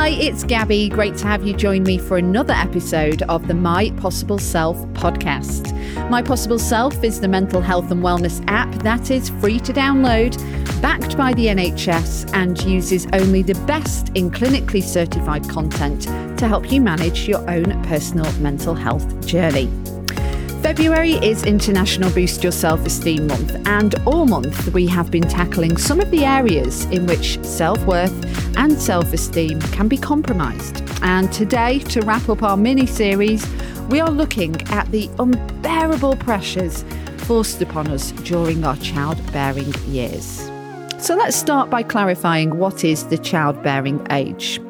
Hi, it's Gabby. Great to have you join me for another episode of the My Possible Self podcast. My Possible Self is the mental health and wellness app that is free to download, backed by the NHS, and uses only the best in clinically certified content to help you manage your own personal mental health journey. February is International Boost Your Self Esteem Month, and all month we have been tackling some of the areas in which self worth and self esteem can be compromised. And today, to wrap up our mini series, we are looking at the unbearable pressures forced upon us during our childbearing years. So let's start by clarifying what is the childbearing age.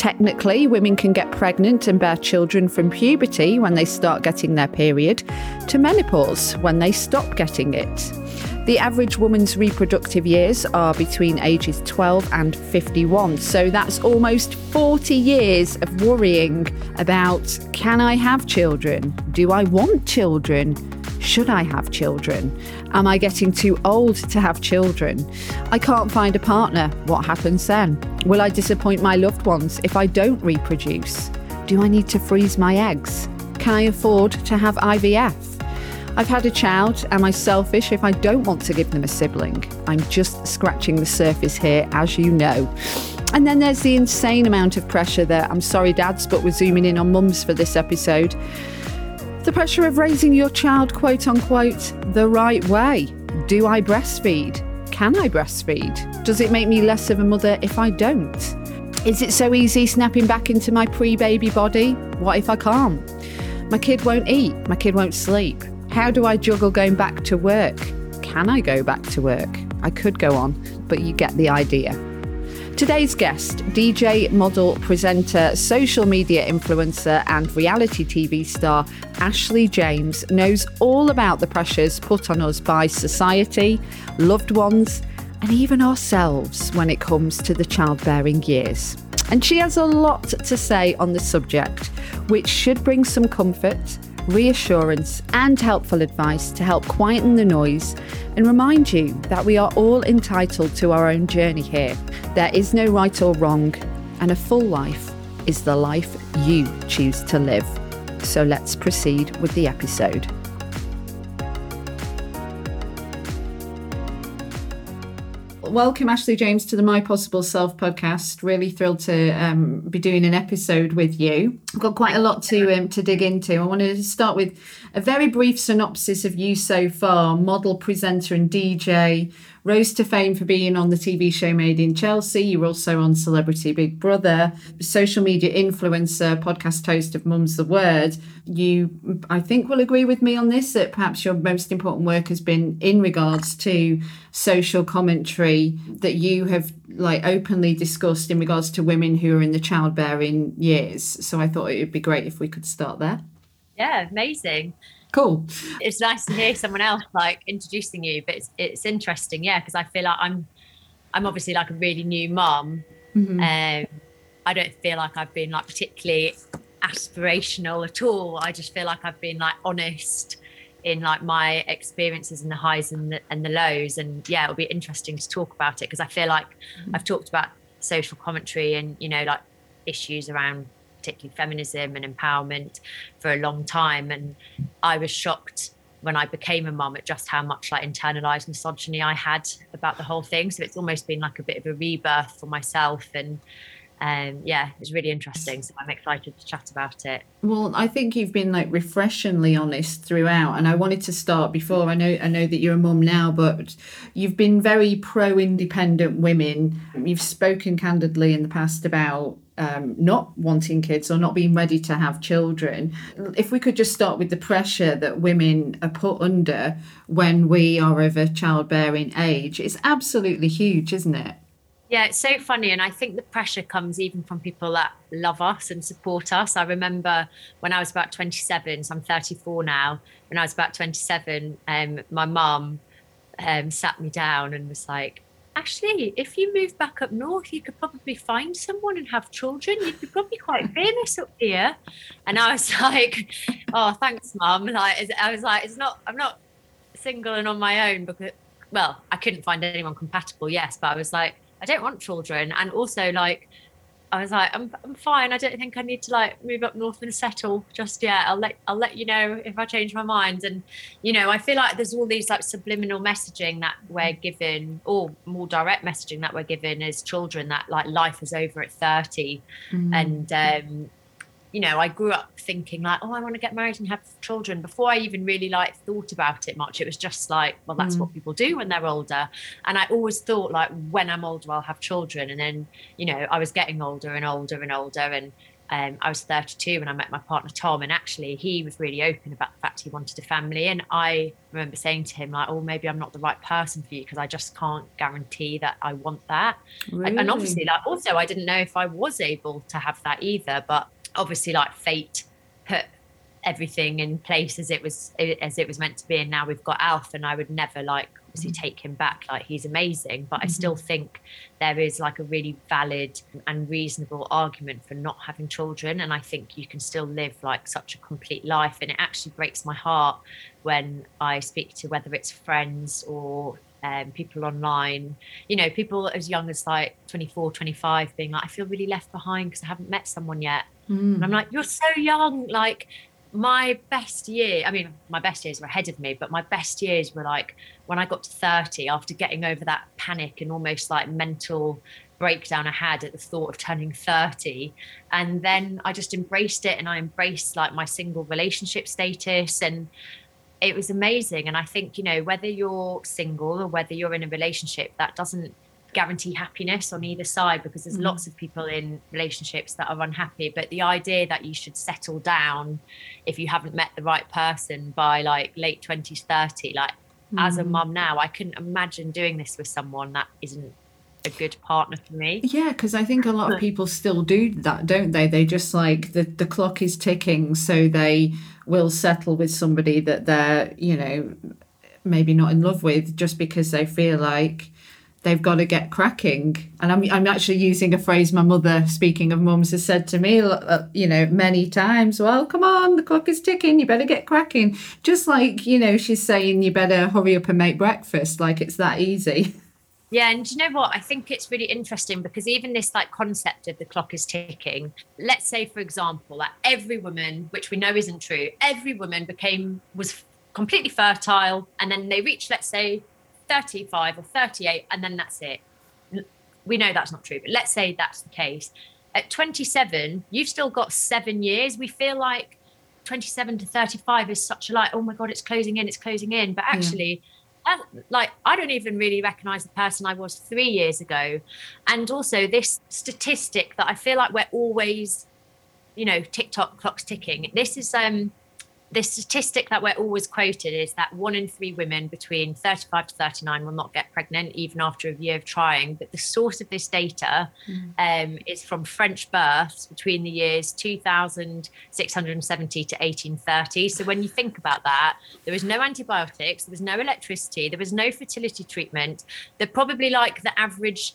Technically, women can get pregnant and bear children from puberty when they start getting their period to menopause when they stop getting it. The average woman's reproductive years are between ages 12 and 51, so that's almost 40 years of worrying about can I have children? Do I want children? Should I have children? Am I getting too old to have children? I can't find a partner. What happens then? Will I disappoint my loved ones if I don't reproduce? Do I need to freeze my eggs? Can I afford to have IVF? I've had a child. Am I selfish if I don't want to give them a sibling? I'm just scratching the surface here, as you know. And then there's the insane amount of pressure that I'm sorry, dads, but we're zooming in on mums for this episode. The pressure of raising your child, quote unquote, the right way. Do I breastfeed? Can I breastfeed? Does it make me less of a mother if I don't? Is it so easy snapping back into my pre baby body? What if I can't? My kid won't eat, my kid won't sleep. How do I juggle going back to work? Can I go back to work? I could go on, but you get the idea. Today's guest, DJ, model, presenter, social media influencer, and reality TV star Ashley James knows all about the pressures put on us by society, loved ones, and even ourselves when it comes to the childbearing years. And she has a lot to say on the subject, which should bring some comfort reassurance, and helpful advice to help quieten the noise and remind you that we are all entitled to our own journey here. There is no right or wrong, and a full life is the life you choose to live. So let's proceed with the episode. Welcome Ashley James to the My Possible Self podcast. Really thrilled to um, be doing an episode with you. I've got quite a lot to um, to dig into. I wanted to start with a very brief synopsis of you so far: model, presenter, and DJ. Rose to fame for being on the TV show Made in Chelsea. You're also on Celebrity Big Brother, social media influencer, podcast host of Mum's the Word. You, I think, will agree with me on this that perhaps your most important work has been in regards to social commentary that you have like openly discussed in regards to women who are in the childbearing years. So I thought it would be great if we could start there. Yeah, amazing cool it's nice to hear someone else like introducing you but it's it's interesting yeah because i feel like i'm i'm obviously like a really new mom mm-hmm. um i don't feel like i've been like particularly aspirational at all i just feel like i've been like honest in like my experiences and the highs and the, and the lows and yeah it'll be interesting to talk about it because i feel like mm-hmm. i've talked about social commentary and you know like issues around particularly feminism and empowerment for a long time. And I was shocked when I became a mum at just how much like internalized misogyny I had about the whole thing. So it's almost been like a bit of a rebirth for myself and um, yeah, it's really interesting. So I'm excited to chat about it. Well, I think you've been like refreshingly honest throughout, and I wanted to start before. I know I know that you're a mum now, but you've been very pro independent women. You've spoken candidly in the past about um, not wanting kids or not being ready to have children. If we could just start with the pressure that women are put under when we are of a childbearing age, it's absolutely huge, isn't it? Yeah, it's so funny. And I think the pressure comes even from people that love us and support us. I remember when I was about 27, so I'm 34 now. When I was about 27, um, my mum um, sat me down and was like, actually, if you move back up north, you could probably find someone and have children. You'd be probably quite famous up here. And I was like, oh, thanks, mum. Like, I was like, it's not, I'm not single and on my own because, well, I couldn't find anyone compatible, yes, but I was like, I don't want children. And also, like, I was like, I'm, I'm fine. I don't think I need to like move up north and settle just yet. I'll let I'll let you know if I change my mind. And you know, I feel like there's all these like subliminal messaging that we're given, or more direct messaging that we're given as children that like life is over at 30, mm. and um, you know, I grew up thinking like, oh, I want to get married and have children. Before I even really like thought about it much, it was just like, well, that's mm. what people do when they're older. And I always thought like, when I'm older, I'll have children. And then, you know, I was getting older and older and older, and um, I was 32 when I met my partner Tom, and actually he was really open about the fact he wanted a family. And I remember saying to him like, "Oh, maybe I'm not the right person for you because I just can't guarantee that I want that." Really? And obviously, like also, I didn't know if I was able to have that either. But obviously like fate put everything in place as it was as it was meant to be and now we've got alf and i would never like obviously mm-hmm. take him back like he's amazing but mm-hmm. i still think there is like a really valid and reasonable argument for not having children and i think you can still live like such a complete life and it actually breaks my heart when i speak to whether it's friends or um, people online, you know, people as young as like 24, 25 being like, I feel really left behind because I haven't met someone yet. Mm. And I'm like, you're so young. Like, my best year, I mean, my best years were ahead of me, but my best years were like when I got to 30 after getting over that panic and almost like mental breakdown I had at the thought of turning 30. And then I just embraced it and I embraced like my single relationship status. And it was amazing. And I think, you know, whether you're single or whether you're in a relationship, that doesn't guarantee happiness on either side because there's mm. lots of people in relationships that are unhappy. But the idea that you should settle down if you haven't met the right person by like late 20s, 30, like mm. as a mm. mum now, I couldn't imagine doing this with someone that isn't a good partner for me. Yeah, because I think a lot of people still do that, don't they? They just like the the clock is ticking, so they will settle with somebody that they're, you know, maybe not in love with just because they feel like they've got to get cracking. And I'm, I'm actually using a phrase my mother, speaking of mums, has said to me, uh, you know, many times, well, come on, the clock is ticking, you better get cracking. Just like, you know, she's saying you better hurry up and make breakfast, like it's that easy. Yeah, and you know what? I think it's really interesting because even this like concept of the clock is ticking. Let's say, for example, that every woman, which we know isn't true, every woman became was completely fertile, and then they reached, let's say, 35 or 38, and then that's it. We know that's not true, but let's say that's the case. At 27, you've still got seven years. We feel like 27 to 35 is such a like, oh my God, it's closing in, it's closing in. But actually, yeah like I don't even really recognize the person I was three years ago. And also this statistic that I feel like we're always, you know, TikTok clocks ticking. This is um the statistic that we're always quoted is that one in three women between 35 to 39 will not get pregnant even after a year of trying. But the source of this data mm. um, is from French births between the years 2670 to 1830. So when you think about that, there was no antibiotics, there was no electricity, there was no fertility treatment. They're probably like the average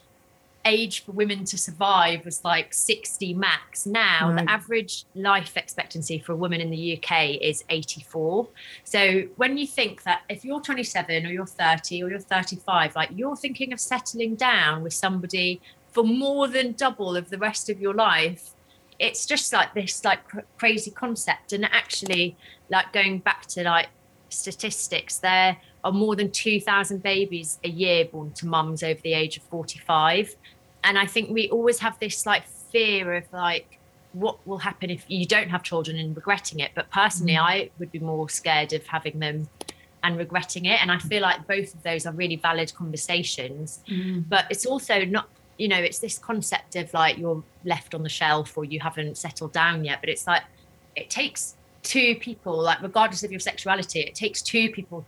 age for women to survive was like 60 max. Now, right. the average life expectancy for a woman in the UK is 84. So, when you think that if you're 27 or you're 30 or you're 35, like you're thinking of settling down with somebody for more than double of the rest of your life, it's just like this like cr- crazy concept. And actually, like going back to like statistics, there are more than 2,000 babies a year born to mums over the age of 45 and I think we always have this like fear of like what will happen if you don't have children and regretting it. But personally, mm. I would be more scared of having them and regretting it. And I feel like both of those are really valid conversations. Mm. But it's also not, you know, it's this concept of like you're left on the shelf or you haven't settled down yet. But it's like it takes two people, like regardless of your sexuality, it takes two people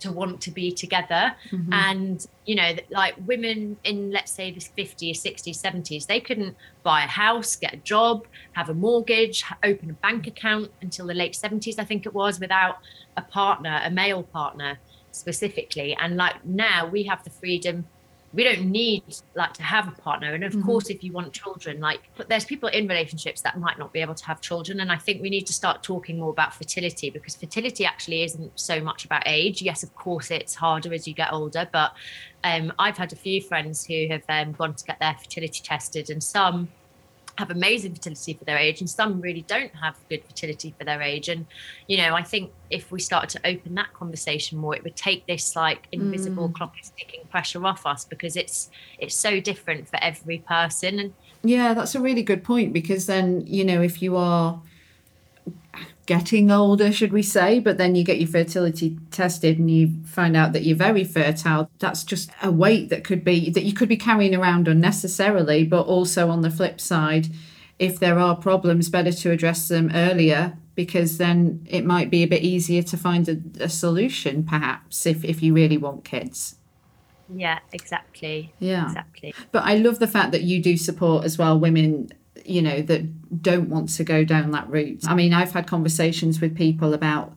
to want to be together mm-hmm. and you know like women in let's say the 50s 60s 70s they couldn't buy a house get a job have a mortgage open a bank account until the late 70s i think it was without a partner a male partner specifically and like now we have the freedom we don't need like to have a partner. And of mm-hmm. course if you want children like but there's people in relationships that might not be able to have children. And i think we need to start talking more about fertility because fertility actually isn't so much about age. Yes of course it's harder as you get older but um, i've had a few friends who have um, gone to get their fertility tested and some have amazing fertility for their age and some really don't have good fertility for their age and you know i think if we started to open that conversation more it would take this like invisible mm. clock is ticking pressure off us because it's it's so different for every person and yeah that's a really good point because then you know if you are getting older, should we say, but then you get your fertility tested and you find out that you're very fertile. That's just a weight that could be that you could be carrying around unnecessarily, but also on the flip side, if there are problems, better to address them earlier because then it might be a bit easier to find a, a solution, perhaps, if, if you really want kids. Yeah, exactly. Yeah. Exactly. But I love the fact that you do support as well women you know, that don't want to go down that route. I mean, I've had conversations with people about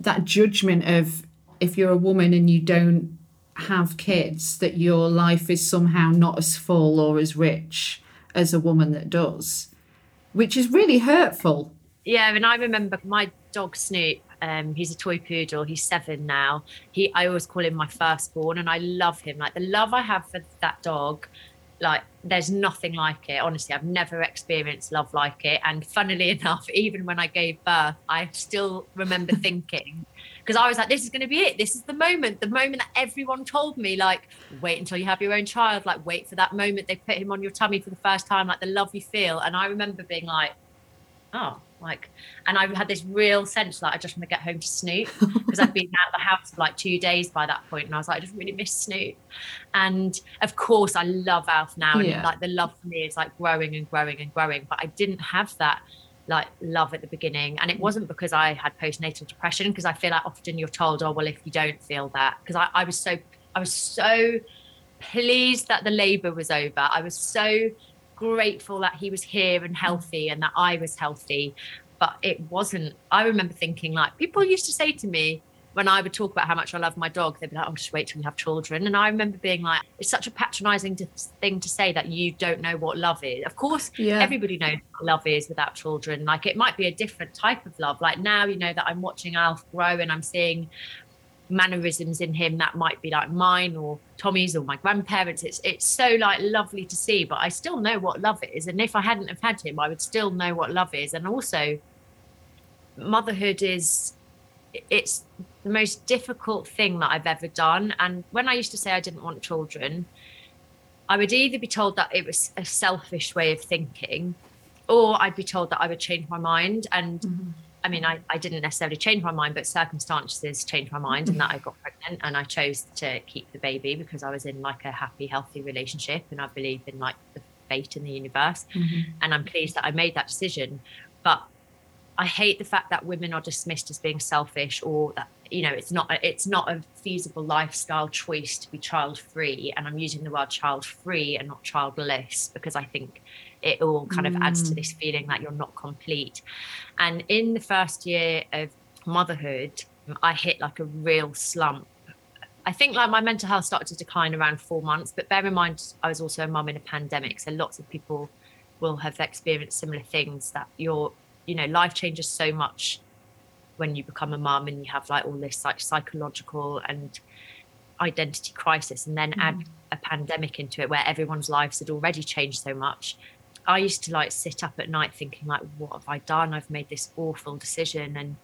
that judgment of if you're a woman and you don't have kids, that your life is somehow not as full or as rich as a woman that does, which is really hurtful. Yeah, and I remember my dog Snoop. Um, he's a toy poodle. He's seven now. He, I always call him my firstborn, and I love him. Like the love I have for that dog like there's nothing like it. Honestly i've never experienced love like it. And funnily enough even when i gave birth i still remember thinking because i was like this is going to be it. This is the moment. The moment that everyone told me like wait until you have your own child. Like wait for that moment they put him on your tummy for the first time like the love you feel. And i remember being like oh like and i had this real sense like i just want to get home to snoop because i'd been out of the house for like two days by that point and i was like i just really miss snoop and of course i love alf now and yeah. like the love for me is like growing and growing and growing but i didn't have that like love at the beginning and it mm. wasn't because i had postnatal depression because i feel like often you're told oh well if you don't feel that because I, I was so i was so pleased that the labor was over i was so grateful that he was here and healthy and that I was healthy. But it wasn't. I remember thinking, like, people used to say to me when I would talk about how much I love my dog, they'd be like, oh, just wait till you have children. And I remember being like, it's such a patronizing thing to say that you don't know what love is. Of course, yeah. everybody knows what love is without children. Like, it might be a different type of love. Like, now, you know, that I'm watching Alf grow and I'm seeing mannerisms in him that might be like mine or Tommy's or my grandparents. It's it's so like lovely to see, but I still know what love is. And if I hadn't have had him, I would still know what love is. And also motherhood is it's the most difficult thing that I've ever done. And when I used to say I didn't want children, I would either be told that it was a selfish way of thinking, or I'd be told that I would change my mind. And mm-hmm I mean, I, I didn't necessarily change my mind, but circumstances changed my mind, and that I got pregnant, and I chose to keep the baby because I was in like a happy, healthy relationship, and I believe in like the fate in the universe, mm-hmm. and I'm pleased that I made that decision. But I hate the fact that women are dismissed as being selfish, or that you know it's not a, it's not a feasible lifestyle choice to be child free, and I'm using the word child free and not childless because I think it all kind of adds to mm. this feeling that you're not complete. And in the first year of motherhood, I hit like a real slump. I think like my mental health started to decline around four months, but bear in mind, I was also a mum in a pandemic. So lots of people will have experienced similar things that your, you know, life changes so much when you become a mum and you have like all this like psychological and identity crisis and then mm. add a pandemic into it where everyone's lives had already changed so much I used to like sit up at night thinking like, what have I done? I've made this awful decision and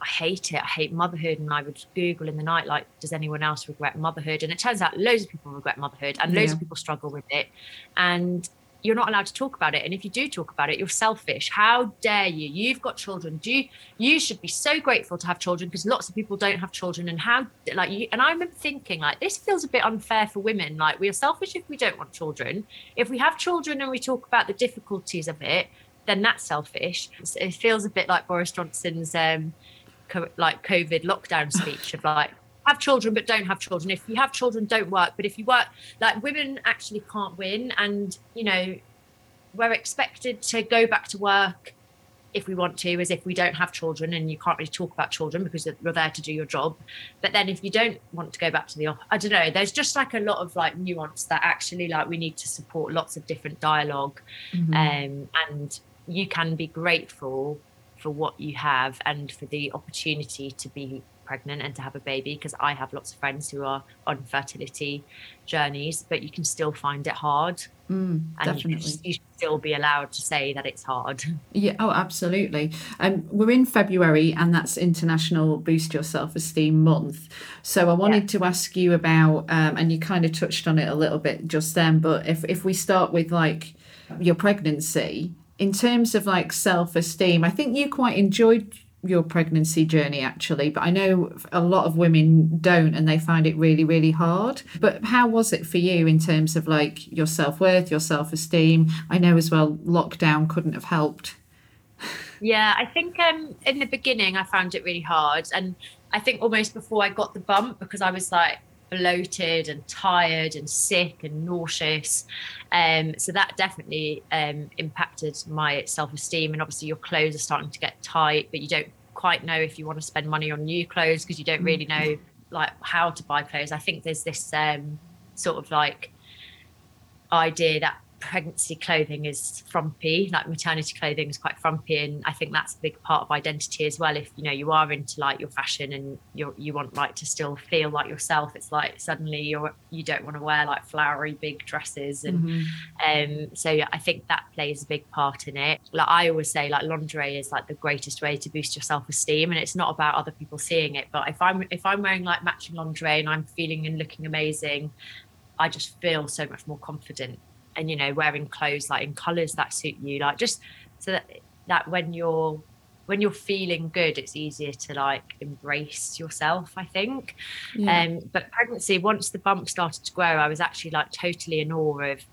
I hate it. I hate motherhood. And I would Google in the night, like, does anyone else regret motherhood? And it turns out loads of people regret motherhood and loads yeah. of people struggle with it. And you're not allowed to talk about it. And if you do talk about it you're selfish. How dare you? You've got children. Do you you should be so grateful to have children because lots of people don't have children. And how like you and i remember thinking like this feels a bit unfair for women. Like we are selfish if we don't want children. If we have children and we talk about the difficulties of it then that's selfish. It feels a bit like boris johnson's um co- like covid lockdown speech of like have children but don't have children. If you have children don't work. But if you work like women actually can't win. And you know we're expected to go back to work if we want to as if we don't have children and you can't really talk about children because you're there to do your job. But then if you don't want to go back to the office i don't know there's just like a lot of like nuance that actually like we need to support lots of different dialog mm-hmm. um, and you can be grateful for what you have and for the opportunity to be pregnant and to have a baby because I have lots of friends who are on fertility journeys, but you can still find it hard. Mm, definitely. You, you, should still be allowed to say that it's hard. Yeah, oh, absolutely. Um, we're in February and that's International Boost Your Self Esteem Month. So I wanted yeah. to ask you about, um, and you kind of touched on it a little bit just then, but if, if we start with like your pregnancy, in terms of like self esteem, I think you quite enjoyed your pregnancy journey actually but i know a lot of women don't and they find it really really hard but how was it for you in terms of like your self-worth your self-esteem i know as well lockdown couldn't have helped yeah i think um in the beginning i found it really hard and i think almost before i got the bump because i was like bloated and tired and sick and nauseous. Um, so that definitely um, impacted my self esteem. And obviously, your clothes are starting to get tight, but you don't quite know if you want to spend money on new clothes because you don't really mm. know like how to buy clothes. I think there's this um, sort of like idea that pregnancy clothing is frumpy like maternity clothing is quite frumpy and i think that's a big part of identity as well. If you know you are into like your fashion and you you want like to still feel like yourself it's like suddenly you're you don't want to wear like flowery big dresses and mm-hmm. um so i think that plays a big part in it. Like i always say like lingerie is like the greatest way to boost your self-esteem and it's not about other people seeing it but if i'm if i'm wearing like matching lingerie and i'm feeling and looking amazing I just feel so much more confident and you know wearing clothes like in colors that suit you like just so that that when you're when you're feeling good it's easier to like embrace yourself i think yeah. um but pregnancy once the bump started to grow i was actually like totally in awe of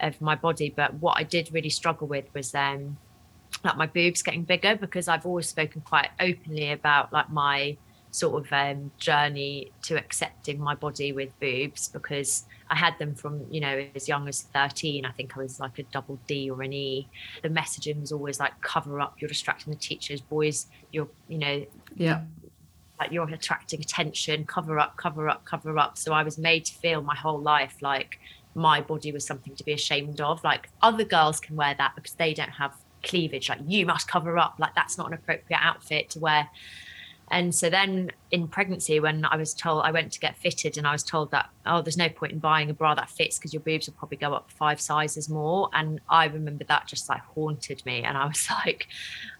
of my body but what i did really struggle with was um like my boobs getting bigger because i've always spoken quite openly about like my sort of um, journey to accepting my body with boobs because I had them from, you know, as young as 13. I think I was like a double D or an E. The messaging was always like, cover up, you're distracting the teachers. Boys, you're, you know, yeah. Like you're attracting attention, cover up, cover up, cover up. So I was made to feel my whole life like my body was something to be ashamed of. Like other girls can wear that because they don't have cleavage. Like you must cover up. Like that's not an appropriate outfit to wear. And so then in pregnancy, when I was told I went to get fitted and I was told that, oh, there's no point in buying a bra that fits because your boobs will probably go up five sizes more. And I remember that just like haunted me. And I was like,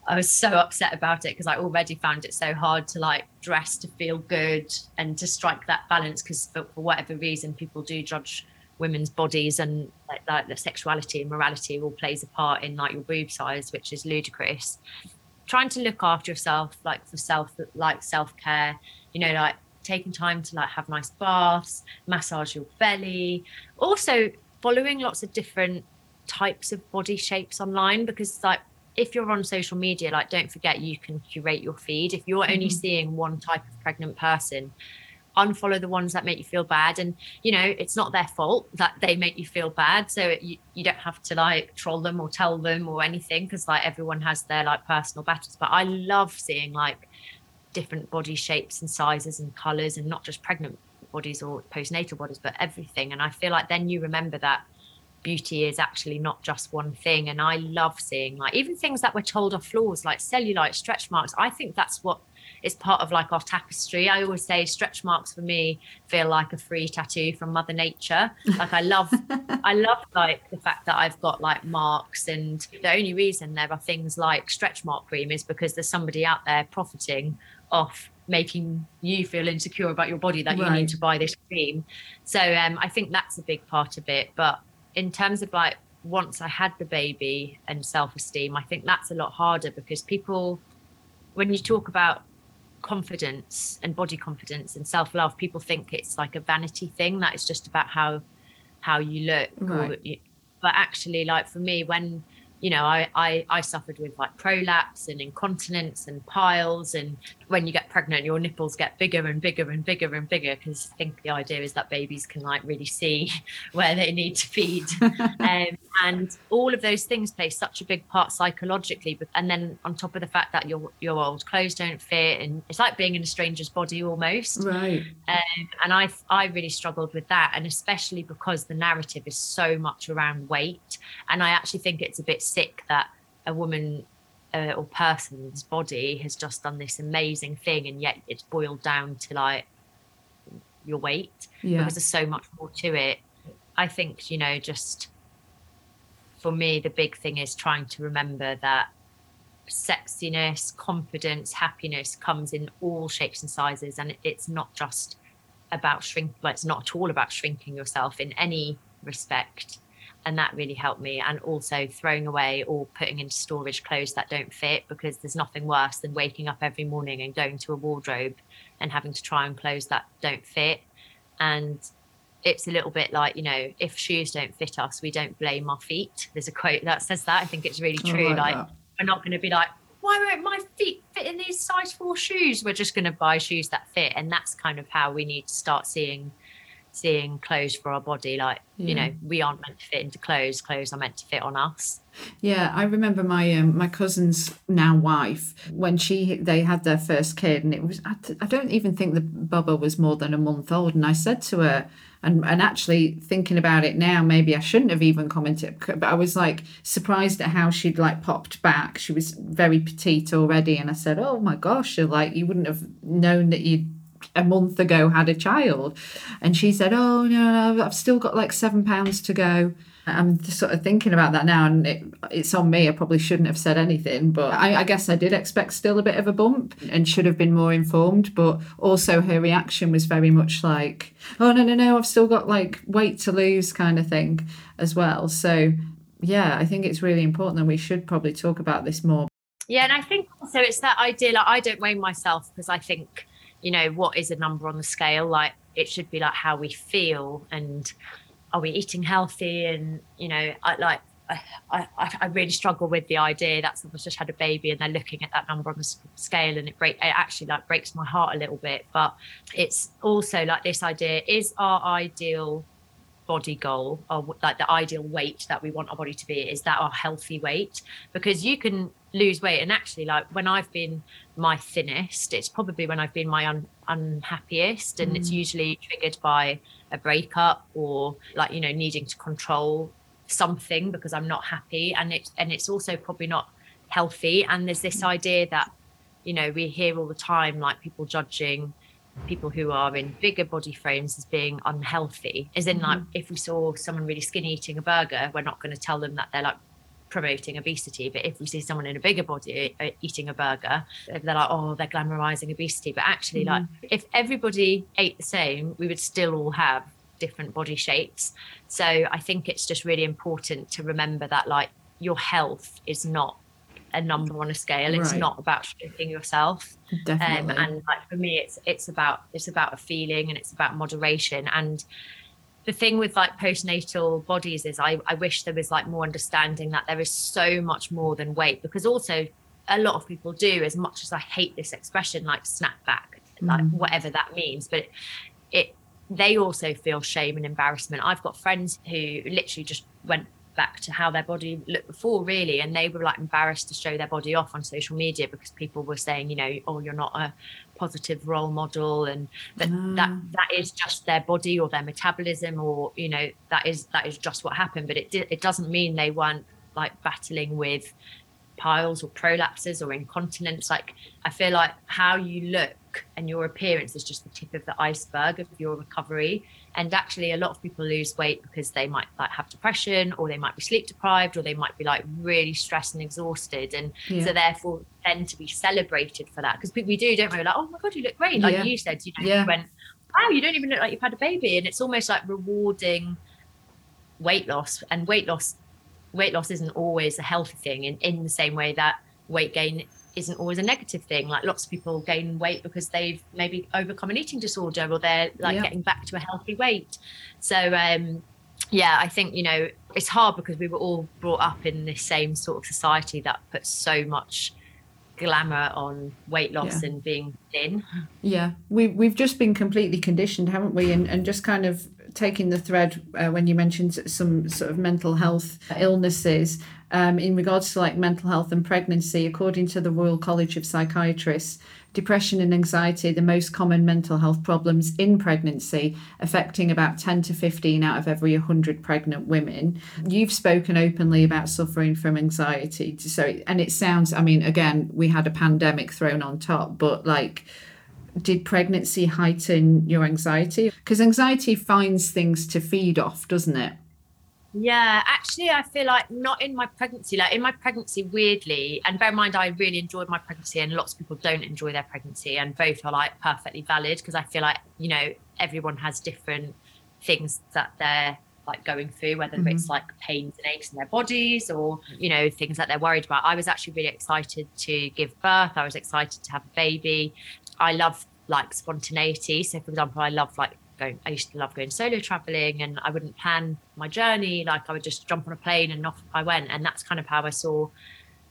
I was so upset about it because I already found it so hard to like dress to feel good and to strike that balance because for, for whatever reason, people do judge women's bodies and like, like the sexuality and morality all plays a part in like your boob size, which is ludicrous trying to look after yourself like for self like self-care you know like taking time to like have nice baths massage your belly also following lots of different types of body shapes online because like if you're on social media like don't forget you can curate your feed if you're only mm-hmm. seeing one type of pregnant person unfollow the ones that make you feel bad. And you know it's not their fault that they make you feel bad. So you, you don't have to like troll them or tell them or anything because like everyone has their like personal battles. But i love seeing like different body shapes and sizes and colors and not just pregnant bodies or postnatal bodies but everything. And i feel like then you remember that beauty is actually not just one thing. And i love seeing like even things that we're told are flaws like cellulite stretch marks. I think that's what it's part of like our tapestry. I always say stretch marks for me feel like a free tattoo from Mother Nature. Like I love, I love like the fact that I've got like marks, and the only reason there are things like stretch mark cream is because there's somebody out there profiting off making you feel insecure about your body that right. you need to buy this cream. So um, I think that's a big part of it. But in terms of like once I had the baby and self esteem, I think that's a lot harder because people, when you talk about confidence and body confidence and self love, people think it's like a vanity thing that it's just about how how you look. Right. But actually, like for me, when you know, I, I, I suffered with like prolapse and incontinence and piles. And when you get pregnant, your nipples get bigger and bigger and bigger and bigger because I think the idea is that babies can like really see where they need to feed. um, and all of those things play such a big part psychologically. And then on top of the fact that your your old clothes don't fit, and it's like being in a stranger's body almost. Right. Um, and I I really struggled with that, and especially because the narrative is so much around weight, and I actually think it's a bit sick that a woman uh, or person's body has just done this amazing thing and yet it's boiled down to like your weight yeah. because there's so much more to it i think you know just for me the big thing is trying to remember that sexiness confidence happiness comes in all shapes and sizes and it's not just about shrink well it's not at all about shrinking yourself in any respect and that really helped me and also throwing away or putting into storage clothes that don't fit because there's nothing worse than waking up every morning and going to a wardrobe and having to try on clothes that don't fit. And it's a little bit like you know if shoes don't fit us we don't blame our feet. There's a quote that says that. I think it's really true like, like we're not going to be like why won't my feet fit in these size four shoes? We're just going to buy shoes that fit and that's kind of how we need to start seeing seeing clothes for our body like yeah. you know we aren't meant to fit into clothes clothes are meant to fit on us yeah i remember my um, my cousin's now wife when she they had their first kid and it was I, I don't even think the bubba was more than a month old and i said to her and and actually thinking about it now maybe i shouldn't have even commented but i was like surprised at how she'd like popped back she was very petite already and i said oh my gosh like you wouldn't have known that you'd a month ago had a child. And she said, Oh, no, I've still got like seven pounds to go. I'm sort of thinking about that now, and it, it's on me. I probably shouldn't have said anything, but I, I, guess I did expect still a bit of a bump and should have been more informed. But also, her reaction was very much like, "Oh no, no, no! I've still got like weight to lose," kind of thing, as well. So, yeah, I think it's really important and we should probably talk about this more. Yeah, and I think also it's that idea. Like, I don't weigh myself because I think you know, what is a number on the scale? Like it should be like how we feel and are we eating healthy? And, you know, I like, I, I, I really struggle with the idea that someone's just had a baby and they're looking at that number on the scale and it break it actually like breaks my heart a little bit. But it's also like this idea is our ideal body goal or like the ideal weight that we want our body to be is that our healthy weight because you can lose weight. And actually like when i've been my thinnest it's probably when i've been my un- unhappiest. And mm. it's usually triggered by a breakup or like you know needing to control something because i'm not happy. And it's and it's also probably not healthy. And there's this idea that you know we hear all the time like people judging people who are in bigger body frames as being unhealthy. As in like mm-hmm. if we saw someone really skinny eating a burger we're not going to tell them that they're like promoting obesity but if we see someone in a bigger body uh, eating a burger they're like oh they're glamorizing obesity but actually mm-hmm. like if everybody ate the same we would still all have different body shapes so i think it's just really important to remember that like your health is not a number on a scale. It's right. not about shrinking yourself. Definitely. Um, and like for me, it's it's about it's about a feeling and it's about moderation. And the thing with like postnatal bodies is I, I wish there was like more understanding that there is so much more than weight because also a lot of people do as much as I hate this expression like snap back mm. like whatever that means but it, it they also feel shame and embarrassment I've got friends who literally just went back to how their body looked before really and they were like embarrassed to show their body off on social media because people were saying you know oh you're not a positive role model and that mm. that that is just their body or their metabolism or you know that is that is just what happened but it it doesn't mean they weren't like battling with piles or prolapses or incontinence like i feel like how you look and your appearance is just the tip of the iceberg of your recovery. And actually a lot of people lose weight because they might like have depression or they might be sleep deprived or they might be like really stressed and exhausted. And yeah. so therefore then to be celebrated for that. Because we do don't we like oh my god you look great. Like yeah. you said you know yeah. you went wow you don't even look like you've had a baby. And it's almost like rewarding weight loss. And weight loss weight loss isn't always a healthy thing in, in the same way that weight gain isn't always a negative thing. Like lots of people gain weight because they've maybe overcome an eating disorder or they're like yeah. getting back to a healthy weight. So um, yeah, I think you know it's hard because we were all brought up in this same sort of society that puts so much glamour on weight loss yeah. and being thin. Yeah, we we've just been completely conditioned, haven't we? And and just kind of taking the thread uh, when you mentioned some sort of mental health illnesses um, in regards to like mental health and pregnancy, according to the Royal College of Psychiatrists, depression and anxiety, are the most common mental health problems in pregnancy, affecting about 10 to 15 out of every 100 pregnant women. You've spoken openly about suffering from anxiety. So, and it sounds, I mean, again, we had a pandemic thrown on top, but like, did pregnancy heighten your anxiety? Because anxiety finds things to feed off, doesn't it? Yeah, actually, I feel like not in my pregnancy. Like in my pregnancy, weirdly, and bear in mind, I really enjoyed my pregnancy, and lots of people don't enjoy their pregnancy, and both are like perfectly valid because I feel like you know everyone has different things that they're like going through, whether mm-hmm. it's like pains and aches in their bodies or you know things that they're worried about. I was actually really excited to give birth. I was excited to have a baby. I love like spontaneity. So, for example, I love like going i used to love going solo traveling and i wouldn't plan my journey. Like i would just jump on a plane and off i went. And that's kind of how i saw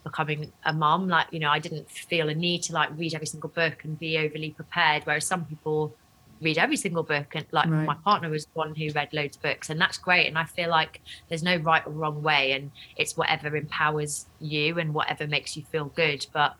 becoming a mom like you know i didn't feel a need to like read every single book and be overly prepared whereas some people read every single book and like right. my partner was one who read loads of books and that's great. And i feel like there's no right or wrong way and it's whatever empowers you and whatever makes you feel good. But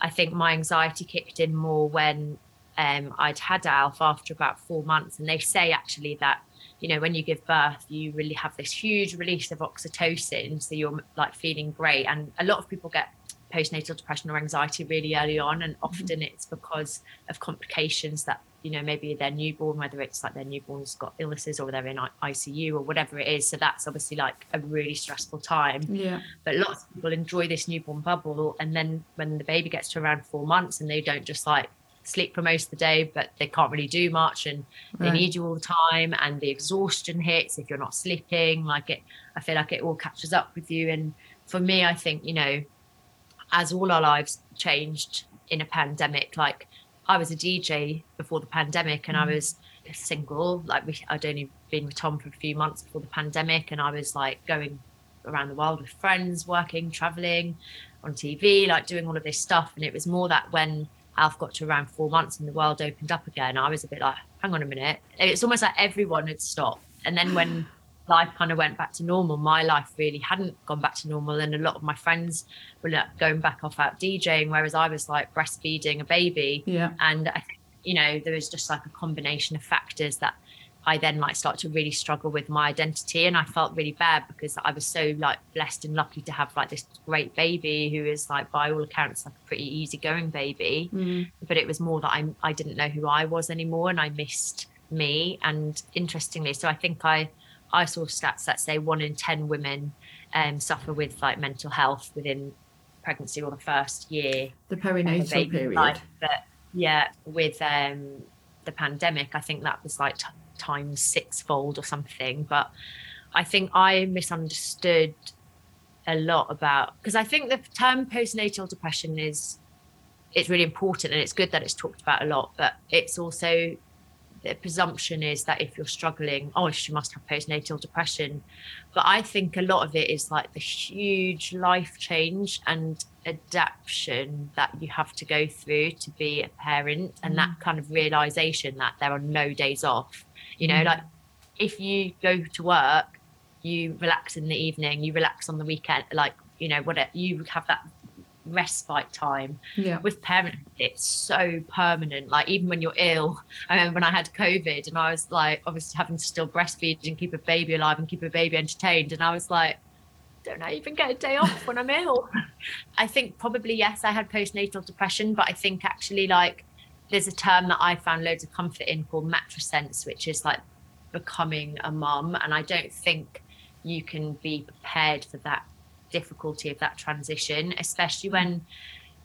i think my anxiety kicked in more when um, I'd had Alf after about four months, and they say actually that you know when you give birth, you really have this huge release of oxytocin, so you're like feeling great. And a lot of people get postnatal depression or anxiety really early on, and mm-hmm. often it's because of complications that you know maybe their newborn, whether it's like their newborn's got illnesses or they're in ICU or whatever it is. So that's obviously like a really stressful time. Yeah. But lots of people enjoy this newborn bubble, and then when the baby gets to around four months and they don't just like sleep for most of the day, but they can't really do much and right. they need you all the time. And the exhaustion hits if you're not sleeping. Like it, I feel like it all catches up with you. And for me, I think, you know, as all our lives changed in a pandemic, like I was a DJ before the pandemic and mm. I was single. Like we, I'd only been with Tom for a few months before the pandemic and I was like going around the world with friends, working, traveling on TV, like doing all of this stuff. And it was more that when Alf got to around four months and the world opened up again, I was a bit like, hang on a minute. It's almost like everyone had stopped. And then when life kind of went back to normal, my life really hadn't gone back to normal. And a lot of my friends were like going back off out DJing, whereas I was like breastfeeding a baby. Yeah. And I think, you know, there was just like a combination of factors that I then like start to really struggle with my identity and I felt really bad because I was so like blessed and lucky to have like this great baby who is like by all accounts like a pretty easygoing baby mm. but it was more that I I didn't know who I was anymore and I missed me and interestingly so I think I I saw stats that say one in 10 women um, suffer with like mental health within pregnancy or the first year the perinatal period life. but yeah with um the pandemic I think that was like times sixfold or something. But I think I misunderstood a lot about because I think the term postnatal depression is it's really important and it's good that it's talked about a lot, but it's also the presumption is that if you're struggling, oh, she must have postnatal depression. But I think a lot of it is like the huge life change and adaptation that you have to go through to be a parent, and that mm. kind of realization that there are no days off. You know, mm. like if you go to work, you relax in the evening, you relax on the weekend, like, you know, whatever, you have that respite time. Yeah. With parents, it's so permanent. Like even when you're ill, I remember when I had COVID and I was like, obviously having to still breastfeed and keep a baby alive and keep a baby entertained, and I was like, don't I even get a day off when I'm ill? I think probably yes, I had postnatal depression, but I think actually like there's a term that I found loads of comfort in called matrescence, which is like becoming a mum, and I don't think you can be prepared for that difficulty of that transition, especially when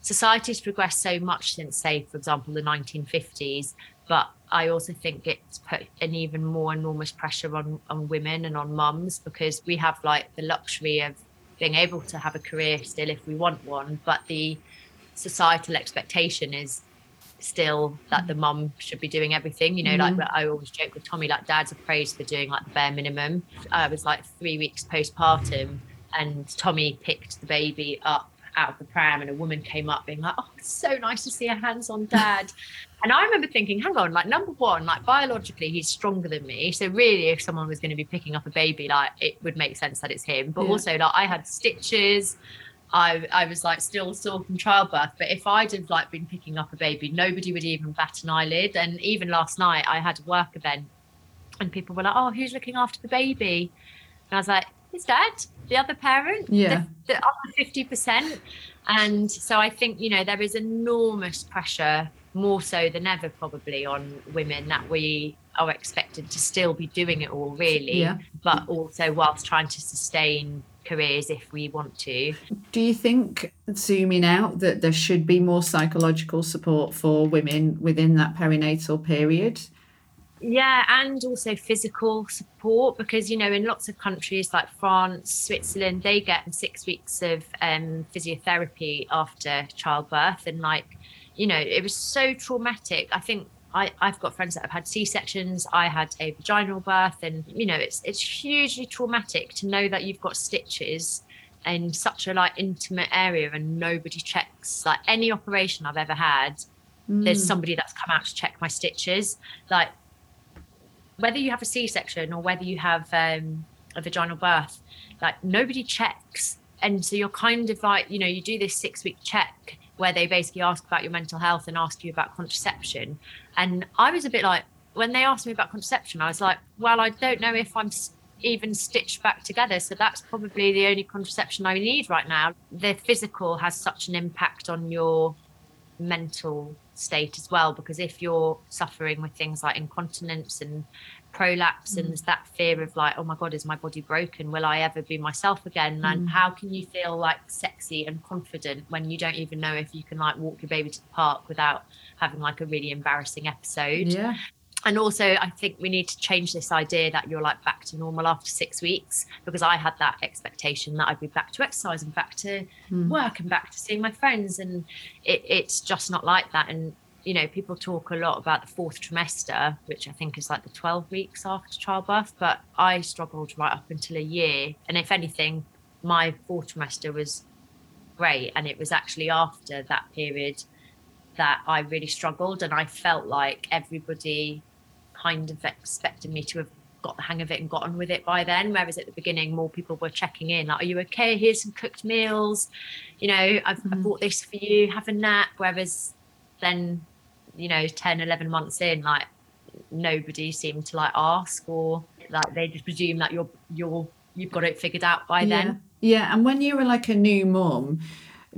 society's progressed so much since, say, for example, the 1950s. But I also think it's put an even more enormous pressure on, on women and on mums because we have like the luxury of being able to have a career still if we want one. But the societal expectation is still that the mum should be doing everything you know mm-hmm. like i always joke with tommy like dads are praised for doing like the bare minimum i was like three weeks postpartum and Tommy picked the baby up out of the pram and a woman came up being like, Oh, it's so nice to see a hands-on dad. and I remember thinking, hang on, like number one, like biologically he's stronger than me. So really if someone was going to be picking up a baby, like it would make sense that it's him. But yeah. also like I had stitches, I, I was like still sore from childbirth. But if I'd have like been picking up a baby, nobody would even bat an eyelid. And even last night, I had a work event, and people were like, "Oh, who's looking after the baby?" And I was like, "His dad, the other parent, yeah, the, the other fifty percent." And so I think you know there is enormous pressure, more so than ever, probably on women that we are expected to still be doing it all, really. Yeah. But also whilst trying to sustain careers if we want to. Do you think, zooming out, that there should be more psychological support for women within that perinatal period? Yeah, and also physical support because you know in lots of countries like France, Switzerland, they get six weeks of um, physiotherapy after childbirth, and like you know it was so traumatic. I think I, I've got friends that have had C sections. I had a vaginal birth, and you know it's it's hugely traumatic to know that you've got stitches in such a like intimate area and nobody checks. Like any operation I've ever had, mm. there's somebody that's come out to check my stitches. Like whether you have a C section or whether you have um, a vaginal birth, like nobody checks, and so you're kind of like you know you do this six week check where they basically ask about your mental health and ask you about contraception. And I was a bit like, when they asked me about contraception, I was like, well, I don't know if I'm even stitched back together. So that's probably the only contraception I need right now. The physical has such an impact on your mental state as well, because if you're suffering with things like incontinence and prolapse mm. and there's that fear of like oh my god is my body broken will i ever be myself again and mm. how can you feel like sexy and confident when you don't even know if you can like walk your baby to the park without having like a really embarrassing episode yeah and also i think we need to change this idea that you're like back to normal after six weeks because i had that expectation that i'd be back to exercise and back to mm. work and back to seeing my friends and it, it's just not like that and you know, people talk a lot about the fourth trimester, which I think is like the 12 weeks after childbirth, but I struggled right up until a year. And if anything, my fourth trimester was great. And it was actually after that period that I really struggled. And I felt like everybody kind of expected me to have got the hang of it and gotten with it by then. Whereas at the beginning, more people were checking in, like, "Are you okay? Here's some cooked meals. You know, I've, mm-hmm. I bought this for you. Have a nap." Whereas then you know 10 11 months in like nobody seemed to like ask or like they just presume that you're you're you've got it figured out by yeah. then yeah and when you were like a new mum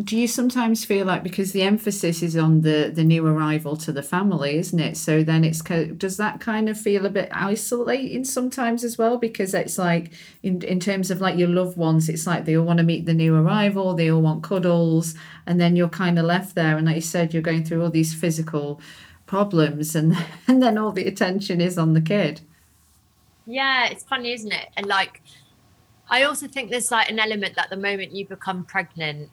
do you sometimes feel like because the emphasis is on the the new arrival to the family isn't it? So then it's does that kind of feel a bit isolating sometimes as well? Because it's like in in terms of like your loved ones it's like they all want to meet the new arrival they all want cuddles and then you're kind of left there and like you said you're going through all these physical problems and and then all the attention is on the kid. Yeah it's funny isn't it? And like I also think there's like an element that the moment you become pregnant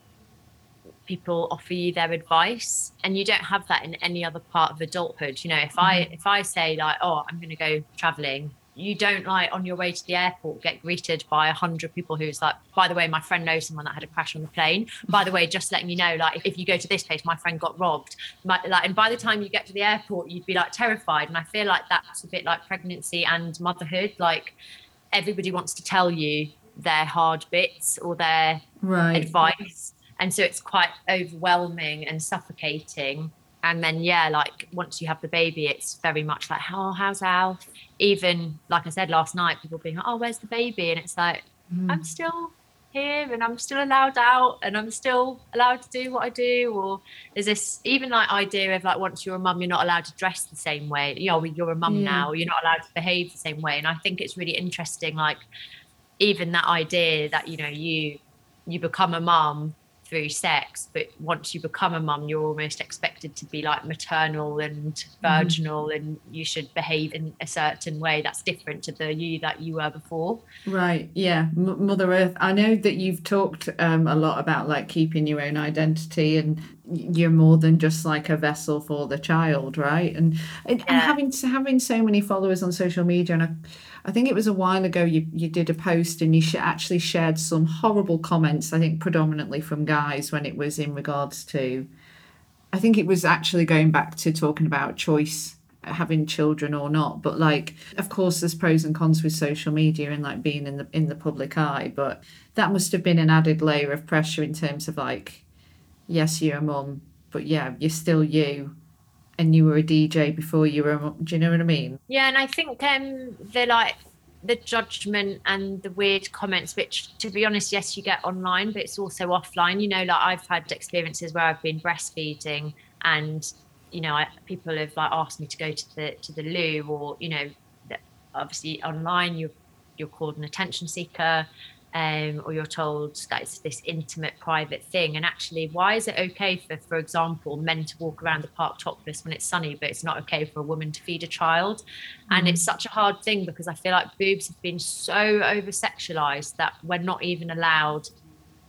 people offer you their advice and you don't have that in any other part of adulthood. You know if i mm-hmm. if i say like oh i'm going to go traveling you don't like on your way to the airport get greeted by a hundred people who's like by the way my friend knows someone that had a crash on the plane. By the way just letting you know like if you go to this place my friend got robbed. My, like and by the time you get to the airport you'd be like terrified and i feel like that's a bit like pregnancy and motherhood. Like everybody wants to tell you their hard bits or their right. advice and so it's quite overwhelming and suffocating. And then yeah like once you have the baby it's very much like oh how's Alf? Even like I said last night people being like oh where's the baby? And it's like mm. I'm still here and I'm still allowed out and I'm still allowed to do what I do. Or there's this even like idea of like once you're a mum you're not allowed to dress the same way. You know you're a mum yeah. now you're not allowed to behave the same way. And I think it's really interesting like even that idea that you know you you become a mum through sex but once you become a mum you're almost expected to be like maternal and virginal mm. and you should behave in a certain way that's different to the you that you were before right yeah M- mother earth i know that you've talked um, a lot about like keeping your own identity and you're more than just like a vessel for the child right and and, yeah. and having having so many followers on social media and I, I think it was a while ago you, you did a post and you sh- actually shared some horrible comments, I think predominantly from guys when it was in regards to, I think it was actually going back to talking about choice uh, having children or not but like of course there's pros and cons with social media and like being in the in the public eye but that must have been an added layer of pressure in terms of like yes you're a mum but yeah you're still you and you were a dj before you were a do you know what i mean? Yeah and i think um the like the judgment and the weird comments which to be honest yes you get online but it's also offline. You know like i've had experiences where i've been breastfeeding and you know, I, people have like asked me to go to the to the loo, or you know, obviously online you're you're called an attention seeker, um, or you're told that it's this intimate, private thing. And actually, why is it okay for, for example, men to walk around the park topless when it's sunny, but it's not okay for a woman to feed a child? Mm-hmm. And it's such a hard thing because I feel like boobs have been so over sexualized that we're not even allowed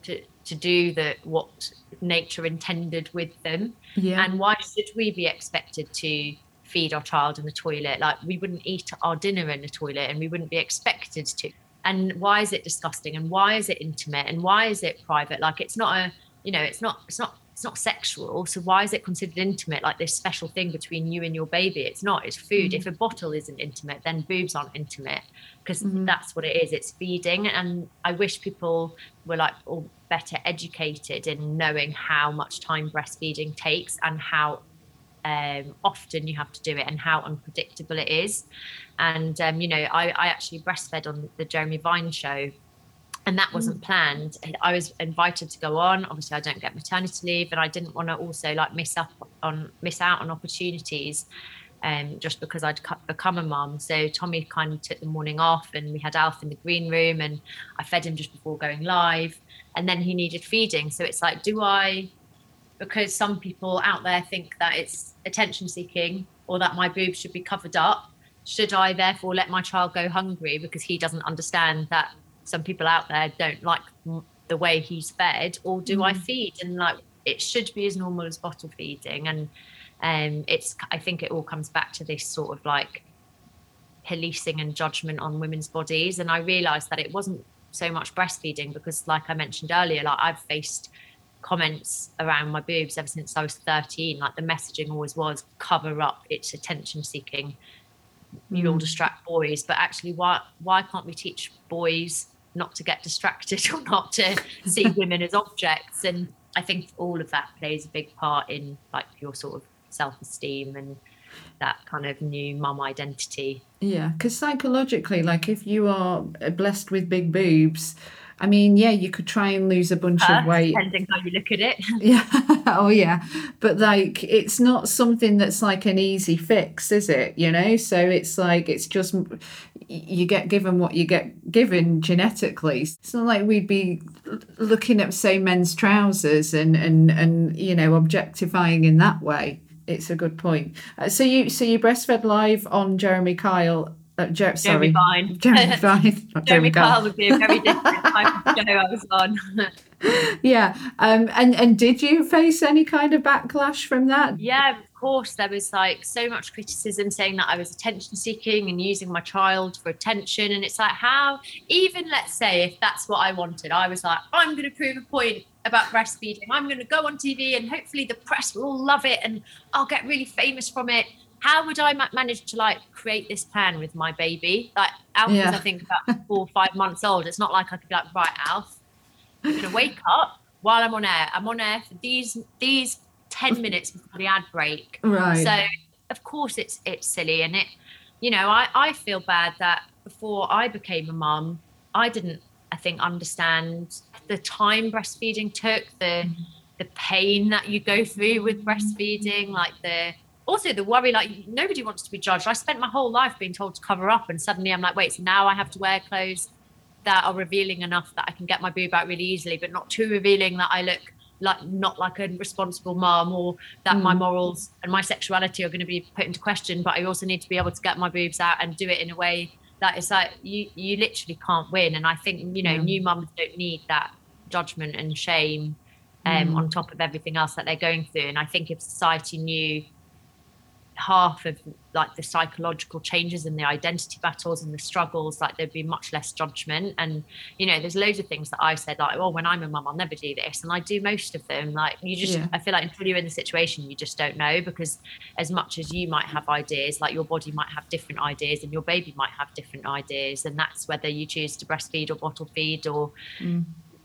to to do the what nature intended with them. Yeah. And why should we be expected to feed our child in the toilet? Like we wouldn't eat our dinner in the toilet and we wouldn't be expected to. And why is it disgusting? And why is it intimate? And why is it private? Like it's not a, you know, it's not, it's not it's not sexual so why is it considered intimate like this special thing between you and your baby it's not it's food mm-hmm. if a bottle isn't intimate then boobs aren't intimate because mm-hmm. that's what it is it's feeding and i wish people were like all better educated in knowing how much time breastfeeding takes and how um, often you have to do it and how unpredictable it is and um, you know I, I actually breastfed on the jeremy vine show and that wasn't mm. planned i was invited to go on obviously i don't get maternity leave and i didn't want to also like miss up on miss out on opportunities um, just because I'd become a mum. So Tommy kind of took the morning off, and we had Alf in the green room, and I fed him just before going live, and then he needed feeding. So it's like, do I? Because some people out there think that it's attention seeking, or that my boobs should be covered up. Should I therefore let my child go hungry because he doesn't understand that some people out there don't like the way he's fed or do mm. i feed and like it should be as normal as bottle feeding and um it's i think it all comes back to this sort of like policing and judgment on women's bodies and i realized that it wasn't so much breastfeeding because like i mentioned earlier like i've faced comments around my boobs ever since i was 13 like the messaging always was cover up it's attention seeking. You'll mm. distract boys. But actually why why can't we teach boys not to get distracted or not to see women as objects? And i think all of that plays a big part in like your sort of self-esteem and that kind of new mum identity. Yeah because psychologically like if you are blessed with big boobs I mean, yeah, you could try and lose a bunch uh, of weight. Depending how you look at it. yeah. oh, yeah. But like, it's not something that's like an easy fix, is it? You know? So it's like, it's just, you get given what you get given genetically. It's not like we'd be looking at, say, men's trousers and, and, and, you know, objectifying in that way. It's a good point. Uh, so you, so you breastfed live on Jeremy Kyle uh, Jer- Jeremy Vine. Jeremy Vine. Jeremy, Jeremy Kyle would be a very different type of show I was on. yeah. Um, and, and did you face any kind of backlash from that? Yeah, of course. There was like so much criticism saying that I was attention seeking and using my child for attention. And it's like, how, even let's say if that's what I wanted, I was like, I'm going to prove a point about breastfeeding. I'm going to go on TV and hopefully the press will all love it and I'll get really famous from it how would I manage to like create this plan with my baby? Like Alf yeah. is, I think, about four or five months old. It's not like I could be like, right, Alf, you're gonna wake up while I'm on air. I'm on air for these these ten minutes before the ad break. Right. So of course it's it's silly and it, you know, I I feel bad that before I became a mum, I didn't, I think, understand the time breastfeeding took, the mm-hmm. the pain that you go through with breastfeeding, like the also the worry like nobody wants to be judged i spent my whole life being told to cover up and suddenly i'm like wait so now i have to wear clothes that are revealing enough that i can get my boob out really easily but not too revealing that i look like not like a responsible mom or that mm. my morals and my sexuality are going to be put into question but i also need to be able to get my boobs out and do it in a way that is like you you literally can't win and i think you know mm. new mums don't need that judgment and shame um, mm. on top of everything else that they're going through and i think if society knew half of like the psychological changes and the identity battles and the struggles like there'd be much less judgment and you know there's loads of things that i said like oh when i'm a mum i'll never do this and i do most of them like you just yeah. i feel like until you're in the situation you just don't know because as much as you might have ideas like your body might have different ideas and your baby might have different ideas and that's whether you choose to breastfeed or bottle feed or mm.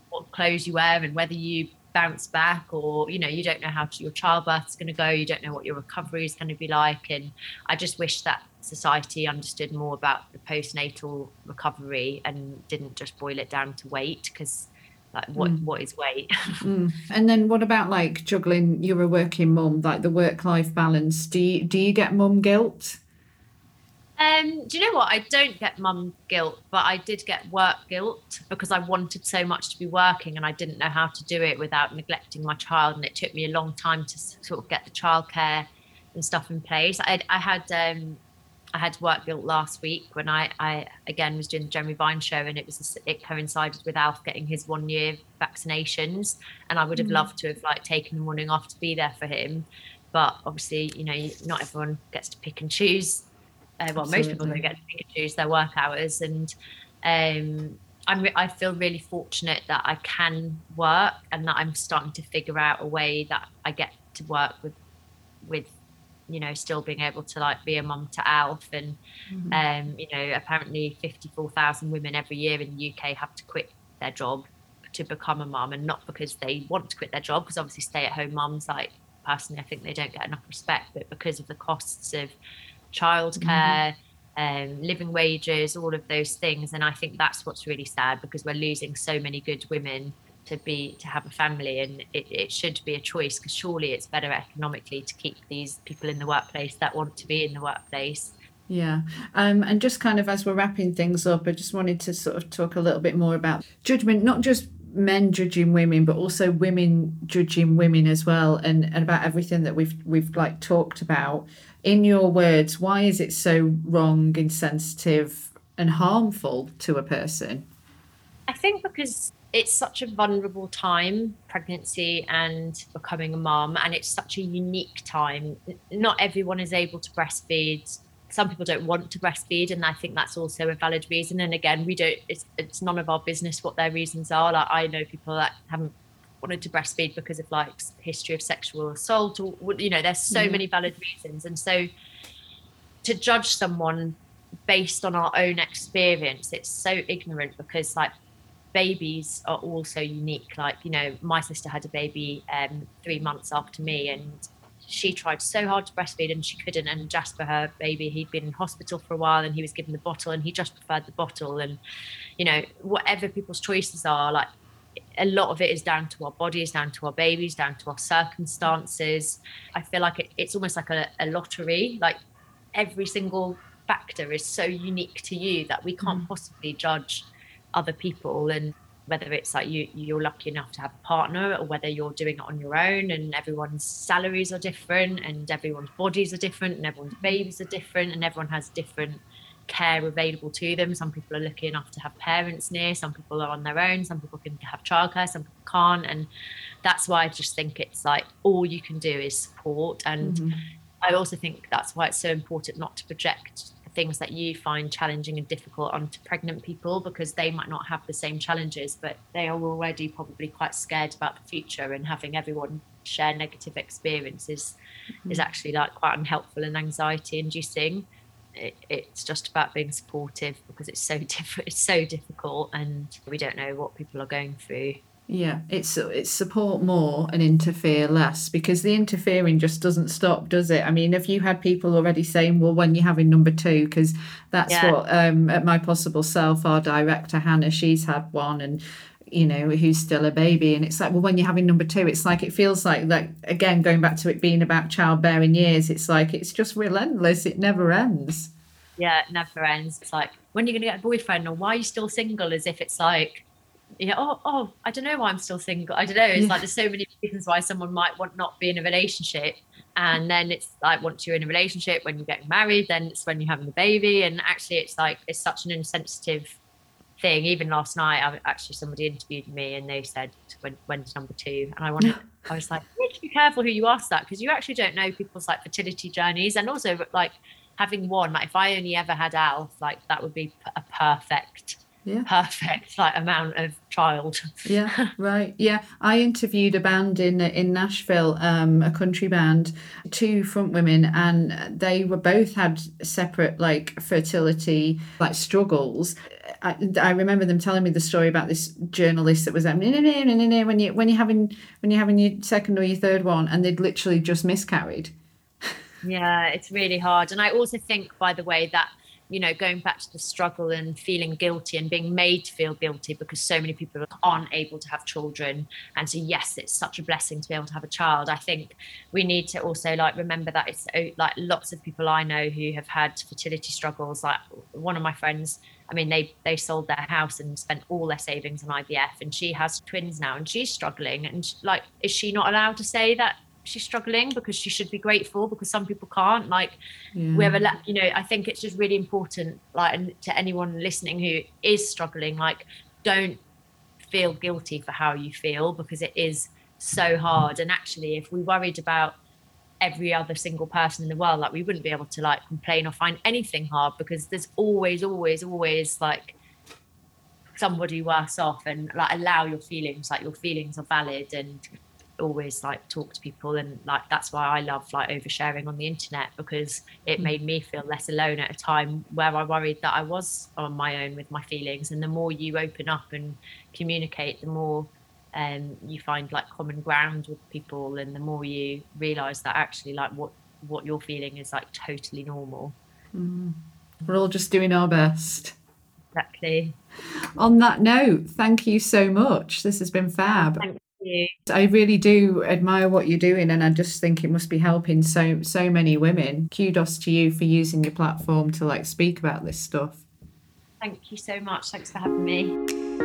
what clothes you wear and whether you bounce back or you know you don't know how to, your childbirth is going to go you don't know what your recovery is going to be like and i just wish that society understood more about the postnatal recovery and didn't just boil it down to weight because like what mm. what is weight mm. and then what about like juggling you're a working mum like the work life balance do you do you get mum guilt um, do you know what? I don't get mum guilt, but I did get work guilt because I wanted so much to be working and I didn't know how to do it without neglecting my child. And it took me a long time to sort of get the childcare and stuff in place. I, I had um, I had work guilt last week when I, I again was doing the Jeremy Vine show and it was it coincided with Alf getting his one year vaccinations and I would have mm. loved to have like taken the morning off to be there for him, but obviously you know not everyone gets to pick and choose uh, well, Absolutely. most people don't get to choose their work hours, and um, I'm re- I feel really fortunate that I can work and that I'm starting to figure out a way that I get to work with with you know still being able to like be a mum to Alf and mm-hmm. um, you know apparently 54,000 women every year in the UK have to quit their job to become a mum and not because they want to quit their job because obviously stay at home mums like personally I think they don't get enough respect but because of the costs of childcare, mm-hmm. um, living wages, all of those things. And I think that's what's really sad because we're losing so many good women to be to have a family and it, it should be a choice because surely it's better economically to keep these people in the workplace that want to be in the workplace yeah. Um, and just kind of as we're wrapping things up, I just wanted to sort of talk a little bit more about judgment, not just men judging women, but also women judging women as well, and, and about everything that we've we've like talked about in your words, why is it so wrong, insensitive, and harmful to a person? I think because it's such a vulnerable time, pregnancy and becoming a mom, and it's such a unique time. Not everyone is able to breastfeed. Some people don't want to breastfeed, and I think that's also a valid reason. And again, we don't. It's, it's none of our business what their reasons are. Like I know people that haven't wanted to breastfeed because of like history of sexual assault or you know there's so many valid reasons. And so to judge someone based on our own experience it's so ignorant because like babies are all so unique. Like you know my sister had a baby um, three months after me and she tried so hard to breastfeed and she couldn't. And jasper her baby he'd been in hospital for a while and he was given the bottle and he just preferred the bottle. And you know whatever people's choices are like a lot of it is down to our bodies, down to our babies, down to our circumstances. I feel like it, it's almost like a, a, lottery. Like every single factor is so unique to you that we can't mm. possibly judge other people and whether it's like you you're lucky enough to have a partner or whether you're doing it on your own and everyone's salaries are different and everyone's bodies are different and everyone's babies are different and everyone has different care available to them. Some people are lucky enough to have parents near, some people are on their own, some people can have childcare, some people can't. And that's why I just think it's like all you can do is support. And mm-hmm. I also think that's why it's so important not to project things that you find challenging and difficult onto pregnant people because they might not have the same challenges, but they are already probably quite scared about the future and having everyone share negative experiences mm-hmm. is actually like quite unhelpful and anxiety inducing it, it's just about being supportive because it's so different it's so difficult and we don't know what people are going through yeah it's it's support more and interfere less because the interfering just doesn't stop does it i mean if you had people already saying well when you're having number two because that's yeah. what um at my possible self our director hannah she's had one and you know who's still a baby and it's like well when you're having number two it's like it feels like like again going back to it being about childbearing years it's like it's just relentless it never ends. Yeah it never ends. It's like when are you're gonna get a boyfriend or why are you still single as if it's like yeah oh oh i don't know why i'm still single. I don't know it's yeah. like there's so many reasons why someone might want not be in a relationship and then it's like once you're in a relationship when you're getting married then it's when you're having the baby and actually it's like it's such an insensitive thing. Even last night, I, actually somebody interviewed me and they said, when, when's number two? And I wanted, I was like, need to be careful who you ask that because you actually don't know people's like fertility journeys. And also like having one, like if I only ever had Alf, like that would be a perfect yeah. perfect like amount of child. yeah, right. Yeah, I interviewed a band in in Nashville, um, a country band, two front women, and they were both had separate like fertility like struggles. I, I remember them telling me the story about this journalist that was like, when you when you're having when you're having your second or your third one, and they'd literally just miscarried. Yeah, it's really hard, and I also think, by the way, that you know, going back to the struggle and feeling guilty and being made to feel guilty because so many people aren't able to have children. And so, yes, it's such a blessing to be able to have a child. I think we need to also like remember that it's oh, like lots of people I know who have had fertility struggles. Like one of my friends, I mean, they they sold their house and spent all their savings on IVF, and she has twins now, and she's struggling. And like, is she not allowed to say that she's struggling because she should be grateful because some people can't like yeah. we have a you know i think it's just really important like to anyone listening who is struggling like don't feel guilty for how you feel because it is so hard and actually if we worried about every other single person in the world like we wouldn't be able to like complain or find anything hard because there's always always always like somebody worse off and like allow your feelings like your feelings are valid and always like talk to people and like that's why I love like oversharing on the internet because it made me feel less alone at a time where I worried that I was on my own with my feelings and the more you open up and communicate the more um, you find like common ground with people and the more you realize that actually like what what you're feeling is like totally normal. Mm. we're all just doing our best. Exactly. On that note thank you so much. This has been fab you. I really do admire what you're doing and I just think it must be helping so so many women. Kudos to you for using your platform to like speak about this stuff. Thank you so much. Thanks for having me.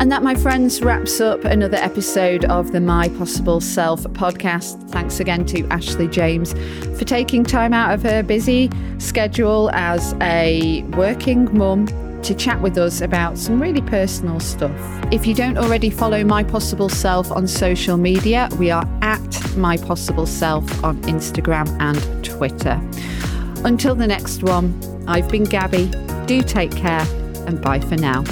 And that, my friends, wraps up another episode of the My Possible Self podcast. Thanks again to Ashley James for taking time out of her busy schedule as a working mum to chat with us about some really personal stuff. If you don't already follow My Possible Self on social media, we are at My Possible Self on Instagram and Twitter. Until the next one, I've been Gabby. Do take care and bye for now.